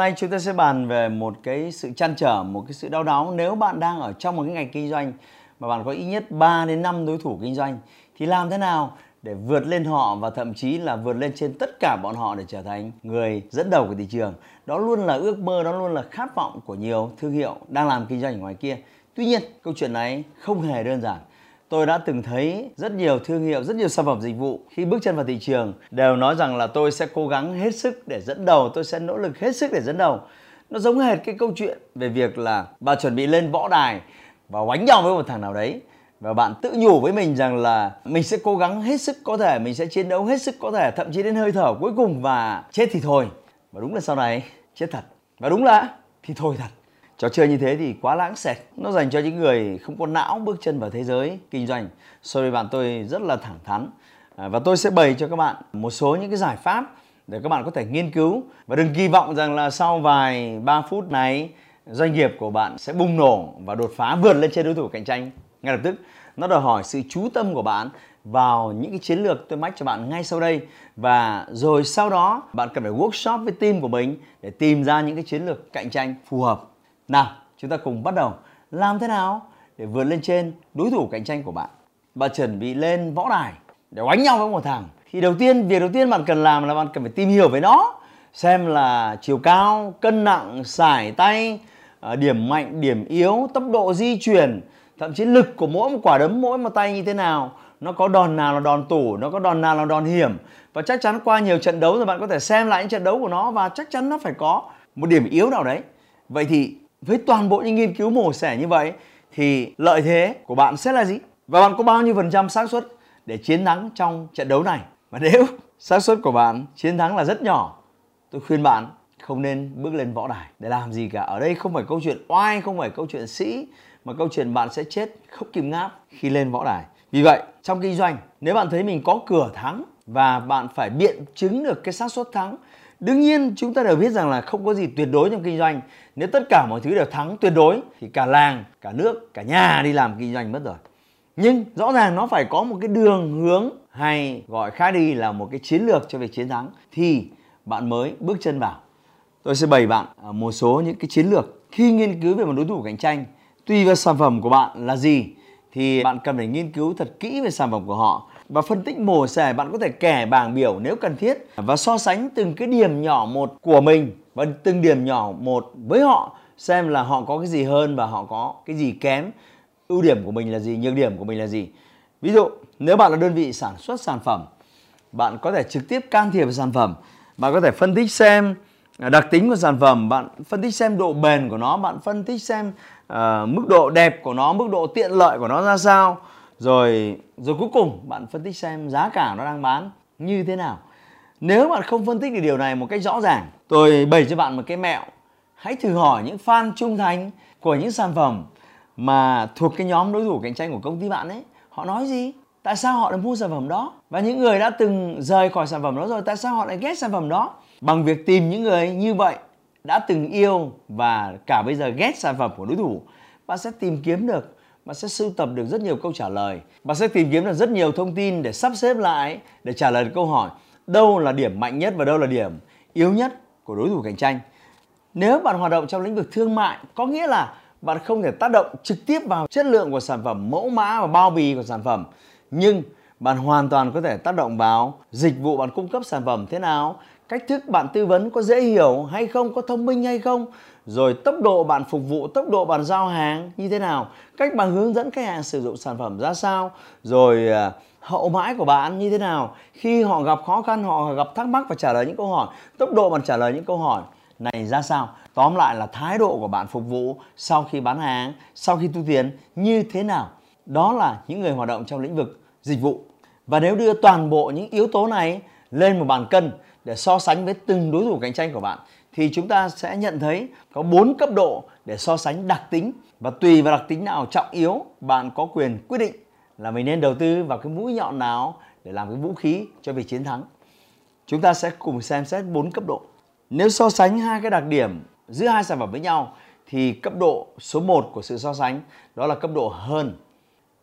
Nay chúng ta sẽ bàn về một cái sự chăn trở, một cái sự đau đáu nếu bạn đang ở trong một cái ngành kinh doanh mà bạn có ít nhất 3 đến 5 đối thủ kinh doanh thì làm thế nào để vượt lên họ và thậm chí là vượt lên trên tất cả bọn họ để trở thành người dẫn đầu của thị trường. Đó luôn là ước mơ, đó luôn là khát vọng của nhiều thương hiệu đang làm kinh doanh ở ngoài kia. Tuy nhiên, câu chuyện này không hề đơn giản tôi đã từng thấy rất nhiều thương hiệu, rất nhiều sản phẩm dịch vụ khi bước chân vào thị trường đều nói rằng là tôi sẽ cố gắng hết sức để dẫn đầu, tôi sẽ nỗ lực hết sức để dẫn đầu. Nó giống hệt cái câu chuyện về việc là bạn chuẩn bị lên võ đài và đánh nhau với một thằng nào đấy và bạn tự nhủ với mình rằng là mình sẽ cố gắng hết sức có thể, mình sẽ chiến đấu hết sức có thể, thậm chí đến hơi thở cuối cùng và chết thì thôi. Và đúng là sau này chết thật. Và đúng là thì thôi thật trò chơi như thế thì quá lãng xẹt. Nó dành cho những người không có não bước chân vào thế giới kinh doanh. Sorry bạn, tôi rất là thẳng thắn. À, và tôi sẽ bày cho các bạn một số những cái giải pháp để các bạn có thể nghiên cứu. Và đừng kỳ vọng rằng là sau vài 3 phút này, doanh nghiệp của bạn sẽ bùng nổ và đột phá vượt lên trên đối thủ cạnh tranh. Ngay lập tức, nó đòi hỏi sự chú tâm của bạn vào những cái chiến lược tôi mách cho bạn ngay sau đây. Và rồi sau đó, bạn cần phải workshop với team của mình để tìm ra những cái chiến lược cạnh tranh phù hợp nào, chúng ta cùng bắt đầu. Làm thế nào để vượt lên trên đối thủ cạnh tranh của bạn? Bạn chuẩn bị lên võ đài để đánh nhau với một thằng. Thì đầu tiên, việc đầu tiên bạn cần làm là bạn cần phải tìm hiểu về nó. Xem là chiều cao, cân nặng, sải tay, à, điểm mạnh, điểm yếu, tốc độ di chuyển, thậm chí lực của mỗi một quả đấm, mỗi một tay như thế nào. Nó có đòn nào là đòn tủ, nó có đòn nào là đòn hiểm. Và chắc chắn qua nhiều trận đấu rồi bạn có thể xem lại những trận đấu của nó và chắc chắn nó phải có một điểm yếu nào đấy. Vậy thì với toàn bộ những nghiên cứu mổ xẻ như vậy, thì lợi thế của bạn sẽ là gì? Và bạn có bao nhiêu phần trăm xác suất để chiến thắng trong trận đấu này? Và nếu xác suất của bạn chiến thắng là rất nhỏ, tôi khuyên bạn không nên bước lên võ đài để làm gì cả. Ở đây không phải câu chuyện oai, không phải câu chuyện sĩ, mà câu chuyện bạn sẽ chết không kìm ngáp khi lên võ đài. Vì vậy, trong kinh doanh, nếu bạn thấy mình có cửa thắng và bạn phải biện chứng được cái xác suất thắng Đương nhiên chúng ta đều biết rằng là không có gì tuyệt đối trong kinh doanh. Nếu tất cả mọi thứ đều thắng tuyệt đối thì cả làng, cả nước, cả nhà đi làm kinh doanh mất rồi. Nhưng rõ ràng nó phải có một cái đường hướng hay gọi khác đi là một cái chiến lược cho việc chiến thắng thì bạn mới bước chân vào. Tôi sẽ bày bạn à, một số những cái chiến lược khi nghiên cứu về một đối thủ cạnh tranh. Tùy vào sản phẩm của bạn là gì thì bạn cần phải nghiên cứu thật kỹ về sản phẩm của họ và phân tích mổ xẻ bạn có thể kẻ bảng biểu nếu cần thiết và so sánh từng cái điểm nhỏ một của mình và từng điểm nhỏ một với họ xem là họ có cái gì hơn và họ có cái gì kém. Ưu điểm của mình là gì nhược điểm của mình là gì. Ví dụ nếu bạn là đơn vị sản xuất sản phẩm bạn có thể trực tiếp can thiệp vào sản phẩm bạn có thể phân tích xem à, đặc tính của sản phẩm bạn phân tích xem độ bền của nó bạn phân tích xem uh, mức độ đẹp của nó mức độ tiện lợi của nó ra sao rồi rồi cuối cùng bạn phân tích xem giá cả nó đang bán như thế nào. Nếu bạn không phân tích được điều này một cách rõ ràng, tôi bày cho bạn một cái mẹo. Hãy thử hỏi những fan trung thành của những sản phẩm mà thuộc cái nhóm đối thủ cạnh tranh của công ty bạn ấy. Họ nói gì? Tại sao họ lại mua sản phẩm đó? Và những người đã từng rời khỏi sản phẩm đó rồi, tại sao họ lại ghét sản phẩm đó? Bằng việc tìm những người như vậy đã từng yêu và cả bây giờ ghét sản phẩm của đối thủ, bạn sẽ tìm kiếm được bạn sẽ sưu tập được rất nhiều câu trả lời. Bạn sẽ tìm kiếm được rất nhiều thông tin để sắp xếp lại, để trả lời được câu hỏi. Đâu là điểm mạnh nhất và đâu là điểm yếu nhất của đối thủ cạnh tranh? Nếu bạn hoạt động trong lĩnh vực thương mại, có nghĩa là bạn không thể tác động trực tiếp vào chất lượng của sản phẩm, mẫu mã và bao bì của sản phẩm. Nhưng bạn hoàn toàn có thể tác động vào dịch vụ bạn cung cấp sản phẩm thế nào, cách thức bạn tư vấn có dễ hiểu hay không, có thông minh hay không rồi tốc độ bạn phục vụ, tốc độ bạn giao hàng như thế nào? Cách bạn hướng dẫn khách hàng sử dụng sản phẩm ra sao? Rồi à, hậu mãi của bạn như thế nào? Khi họ gặp khó khăn, họ gặp thắc mắc và trả lời những câu hỏi, tốc độ bạn trả lời những câu hỏi này ra sao? Tóm lại là thái độ của bạn phục vụ sau khi bán hàng, sau khi thu tiền như thế nào? Đó là những người hoạt động trong lĩnh vực dịch vụ. Và nếu đưa toàn bộ những yếu tố này lên một bàn cân để so sánh với từng đối thủ cạnh tranh của bạn thì chúng ta sẽ nhận thấy có bốn cấp độ để so sánh đặc tính và tùy vào đặc tính nào trọng yếu, bạn có quyền quyết định là mình nên đầu tư vào cái mũi nhọn nào để làm cái vũ khí cho việc chiến thắng. Chúng ta sẽ cùng xem xét bốn cấp độ. Nếu so sánh hai cái đặc điểm giữa hai sản phẩm với nhau, thì cấp độ số 1 của sự so sánh, đó là cấp độ hơn.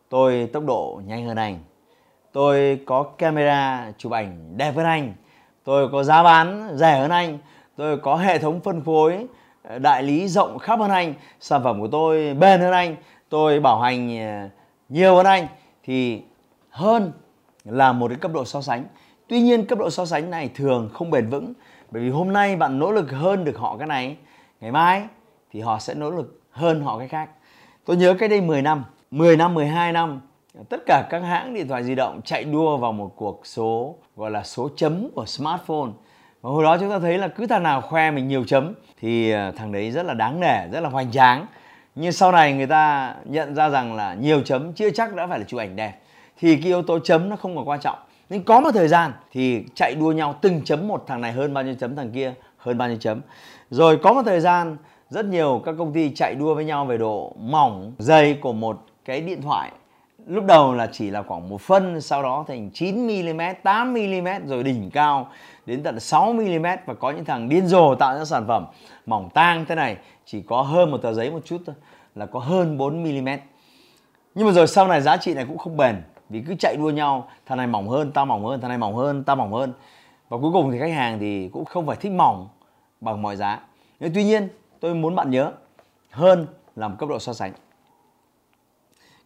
Tôi tốc độ nhanh hơn anh. Tôi có camera chụp ảnh đẹp hơn anh. Tôi có giá bán rẻ hơn anh. Tôi có hệ thống phân phối ờ, đại lý rộng khắp hơn anh. Sản phẩm của tôi bền hơn anh. Tôi bảo hành ờ, nhiều hơn anh thì hơn là một cái cấp độ so sánh. Tuy nhiên cấp độ so sánh này thường không bền vững bởi vì hôm nay bạn nỗ lực hơn được họ cái này, ngày mai thì họ sẽ nỗ lực hơn họ cái khác. Tôi nhớ cái đây 10 năm, 10 năm, 12 năm tất cả các hãng điện thoại di động chạy đua vào một cuộc số gọi là số chấm của smartphone và hồi đó chúng ta thấy là cứ thằng nào khoe mình nhiều chấm thì à, thằng đấy rất là đáng nể, rất là hoành tráng. Nhưng sau này người ta nhận ra rằng là nhiều chấm chưa chắc đã phải là chụp ảnh đẹp thì cái yếu tố chấm nó không còn quan trọng. Nhưng có một thời gian thì chạy đua nhau từng chấm một, thằng này hơn bao nhiêu chấm, thằng kia hơn bao nhiêu chấm. Rồi có một thời gian rất nhiều các công ty chạy đua với nhau về độ mỏng dày của một cái điện thoại lúc đầu là chỉ là khoảng một phân, sau đó thành 9 mm 8 mm rồi đỉnh cao đến tận 6 mm và có những thằng điên rồ tạo ra sản phẩm mỏng tang thế này. Chỉ có hơn một tờ giấy một chút thôi, là có hơn 4 mm nhưng mà rồi sau này giá trị này cũng không bền, vì cứ chạy đua nhau, thằng này mỏng hơn, tao mỏng hơn, thằng này mỏng hơn, tao mỏng hơn. Và cuối cùng thì khách hàng thì cũng không phải thích mỏng bằng mọi giá. Nhưng tuy nhiên, tôi muốn bạn nhớ, hơn là một cấp độ so sánh.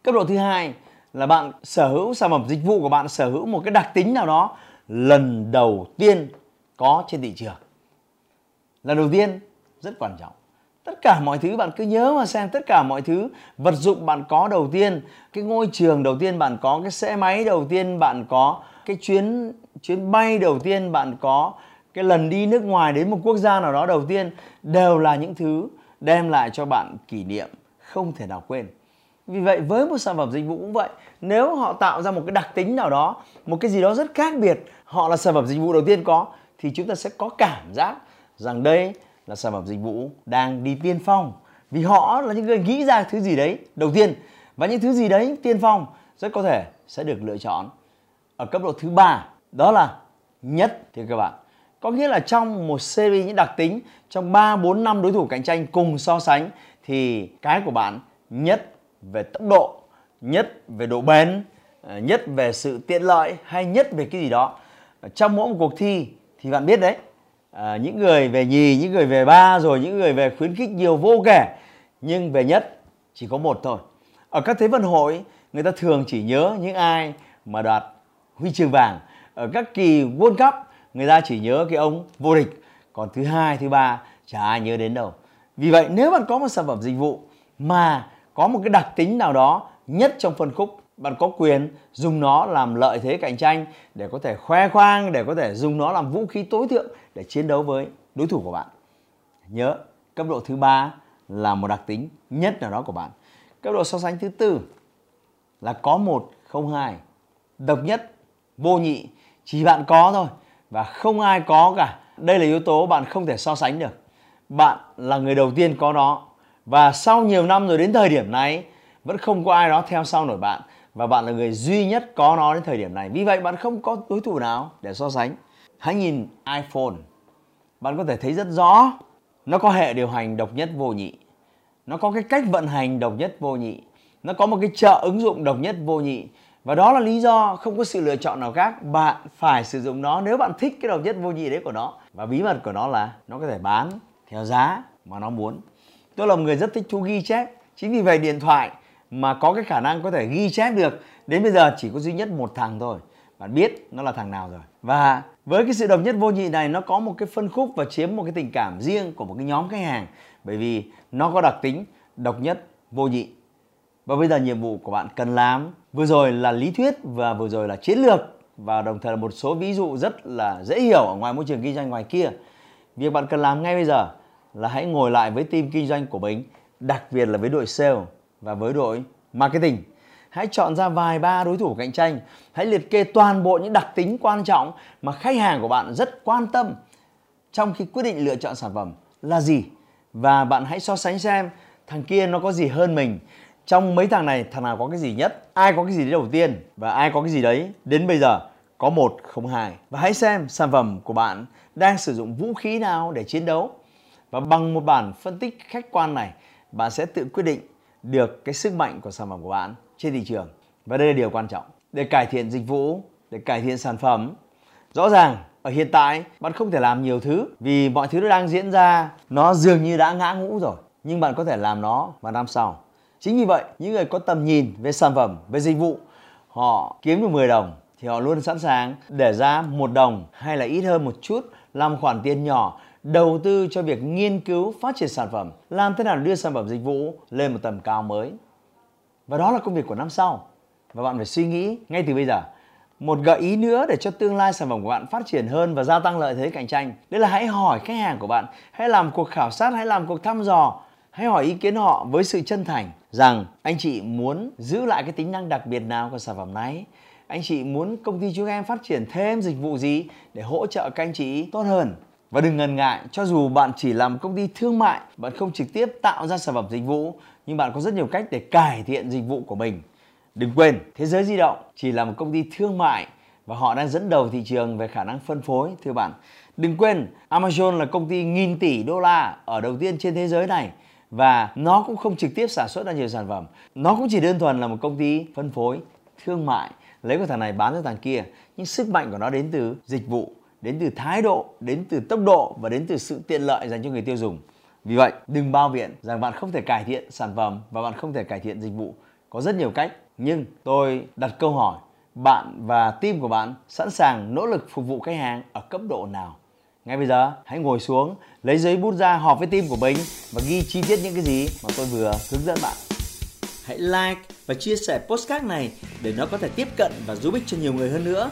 Cấp độ thứ hai là bạn sở hữu sản phẩm dịch vụ của bạn sở hữu một cái đặc tính nào đó lần đầu tiên có trên thị trường. Lần đầu tiên rất quan trọng. Tất cả mọi thứ bạn cứ nhớ mà xem, tất cả mọi thứ vật dụng bạn có đầu tiên, cái ngôi trường đầu tiên bạn có, cái xe máy đầu tiên bạn có, cái chuyến chuyến bay đầu tiên bạn có, cái lần đi nước ngoài đến một quốc gia nào đó đầu tiên đều là những thứ đem lại cho bạn kỷ niệm không thể nào quên vì vậy, với một sản phẩm dịch vụ cũng vậy, nếu họ tạo ra một cái đặc tính nào đó, một cái gì đó rất khác biệt, họ là sản phẩm dịch vụ đầu tiên có, thì chúng ta sẽ có cảm giác rằng đây là sản phẩm dịch vụ đang đi tiên phong. Vì họ là những người nghĩ ra thứ gì đấy đầu tiên. Và những thứ gì đấy tiên phong rất có thể sẽ được lựa chọn ở cấp độ thứ ba. Đó là nhất thì các bạn. Có nghĩa là trong một series những đặc tính, trong 3 4 năm đối thủ cạnh tranh cùng so sánh, thì cái của bạn, nhất về tốc độ nhất về độ bền à, nhất về sự tiện lợi hay nhất về cái gì đó. Trong mỗi một cuộc thi thì bạn biết đấy à, những người về nhì những người về ba rồi những người về khuyến khích nhiều vô kể nhưng về nhất chỉ có một thôi. Ở các thế vận hội người ta thường chỉ nhớ những ai mà đoạt huy chương vàng. Ở các kỳ World Cup người ta chỉ nhớ cái ông vô địch còn thứ hai thứ ba chả ai nhớ đến đâu. Vì vậy nếu bạn có một sản phẩm dịch vụ mà có một cái đặc tính nào đó nhất trong phân khúc, bạn có quyền dùng nó làm lợi thế cạnh tranh để có thể khoe khoang, để có thể dùng nó làm vũ khí tối thượng để chiến đấu với đối thủ của bạn. Nhớ, cấp độ thứ ba là một đặc tính nhất nào đó của bạn. Cấp độ so sánh thứ tư là có một, không hai. Độc nhất, vô nhị. Chỉ bạn có thôi và không ai có cả. Đây là yếu tố bạn không thể so sánh được. Bạn là người đầu tiên có nó và sau nhiều năm rồi đến thời điểm này, vẫn không có ai đó theo sau nổi bạn. Và bạn là người duy nhất có nó đến thời điểm này. Vì vậy bạn không có đối thủ nào để so sánh. Hãy nhìn iPhone. Bạn có thể thấy rất rõ, nó có hệ điều hành độc nhất vô nhị. Nó có cái cách vận hành độc nhất vô nhị. Nó có một cái chợ ứng dụng độc nhất vô nhị. Và đó là lý do không có sự lựa chọn nào khác. Bạn phải sử dụng nó nếu bạn thích cái độc nhất vô nhị đấy của nó. Và bí mật của nó là nó có thể bán theo giá mà nó muốn tôi là một người rất thích thú ghi chép. Chính vì vậy điện thoại mà có cái khả năng có thể ghi chép được, đến bây giờ chỉ có duy nhất một thằng thôi. Bạn biết nó là thằng nào rồi. Và với cái sự độc nhất vô nhị này, nó có một cái phân khúc và chiếm một cái tình cảm riêng của một cái nhóm khách hàng. Bởi vì nó có đặc tính độc nhất vô nhị. Và bây giờ nhiệm vụ của bạn cần làm, vừa rồi là lý thuyết và vừa rồi là chiến lược. Và đồng thời là một số ví dụ rất là dễ hiểu ở ngoài môi trường kinh doanh ngoài kia. Việc bạn cần làm ngay bây giờ là hãy ngồi lại với team kinh doanh của mình, đặc biệt là với đội sale và với đội marketing. Hãy chọn ra vài ba đối thủ cạnh tranh. Hãy liệt kê toàn bộ những đặc tính quan trọng mà khách hàng của bạn rất quan tâm trong khi quyết định lựa chọn sản phẩm là gì. Và bạn hãy so sánh xem thằng kia nó có gì hơn mình. Trong mấy thằng này, thằng nào có cái gì nhất, ai có cái gì đấy đầu tiên và ai có cái gì đấy. Đến bây giờ, có một không hai. Và hãy xem sản phẩm của bạn đang sử dụng vũ khí nào để chiến đấu và bằng một bản phân tích khách quan này, bạn sẽ tự quyết định được cái sức mạnh của sản phẩm của bạn trên thị trường. Và đây là điều quan trọng. Để cải thiện dịch vụ, để cải thiện sản phẩm, rõ ràng ở hiện tại bạn không thể làm nhiều thứ vì mọi thứ nó đang diễn ra, nó dường như đã ngã ngũ rồi. Nhưng bạn có thể làm nó vào năm sau. Chính vì vậy, những người có tầm nhìn về sản phẩm, về dịch vụ, họ kiếm được 10 đồng thì họ luôn sẵn sàng để ra một đồng hay là ít hơn một chút, làm khoản tiền nhỏ đầu tư cho việc nghiên cứu phát triển sản phẩm, làm thế nào đưa sản phẩm dịch vụ lên một tầm cao mới. Và đó là công việc của năm sau. Và bạn phải suy nghĩ ngay từ bây giờ. Một gợi ý nữa để cho tương lai sản phẩm của bạn phát triển hơn và gia tăng lợi thế cạnh tranh, đấy là hãy hỏi khách hàng của bạn, hãy làm cuộc khảo sát, hãy làm cuộc thăm dò, hãy hỏi ý kiến họ với sự chân thành rằng anh chị muốn giữ lại cái tính năng đặc biệt nào của sản phẩm này? Anh chị muốn công ty chúng em phát triển thêm dịch vụ gì để hỗ trợ các anh chị tốt hơn? Và đừng ngần ngại, cho dù bạn chỉ làm công ty thương mại, bạn không trực tiếp tạo ra sản phẩm dịch vụ, nhưng bạn có rất nhiều cách để cải thiện dịch vụ của mình. Đừng quên, thế giới di động chỉ là một công ty thương mại và họ đang dẫn đầu thị trường về khả năng phân phối, thưa bạn. Đừng quên, Amazon là công ty nghìn tỷ đô la ở đầu tiên trên thế giới này và nó cũng không trực tiếp sản xuất ra nhiều sản phẩm. Nó cũng chỉ đơn thuần là một công ty phân phối, thương mại, lấy của thằng này bán cho thằng kia, nhưng sức mạnh của nó đến từ dịch vụ đến từ thái độ, đến từ tốc độ và đến từ sự tiện lợi dành cho người tiêu dùng. Vì vậy, đừng bao biện rằng bạn không thể cải thiện sản phẩm và bạn không thể cải thiện dịch vụ. Có rất nhiều cách, nhưng tôi đặt câu hỏi, bạn và team của bạn sẵn sàng nỗ lực phục vụ khách hàng ở cấp độ nào? Ngay bây giờ, hãy ngồi xuống, lấy giấy bút ra họp với team của mình và ghi chi tiết những cái gì mà tôi vừa hướng dẫn bạn. Hãy like và chia sẻ postcard này để nó có thể tiếp cận và giúp ích cho nhiều người hơn nữa.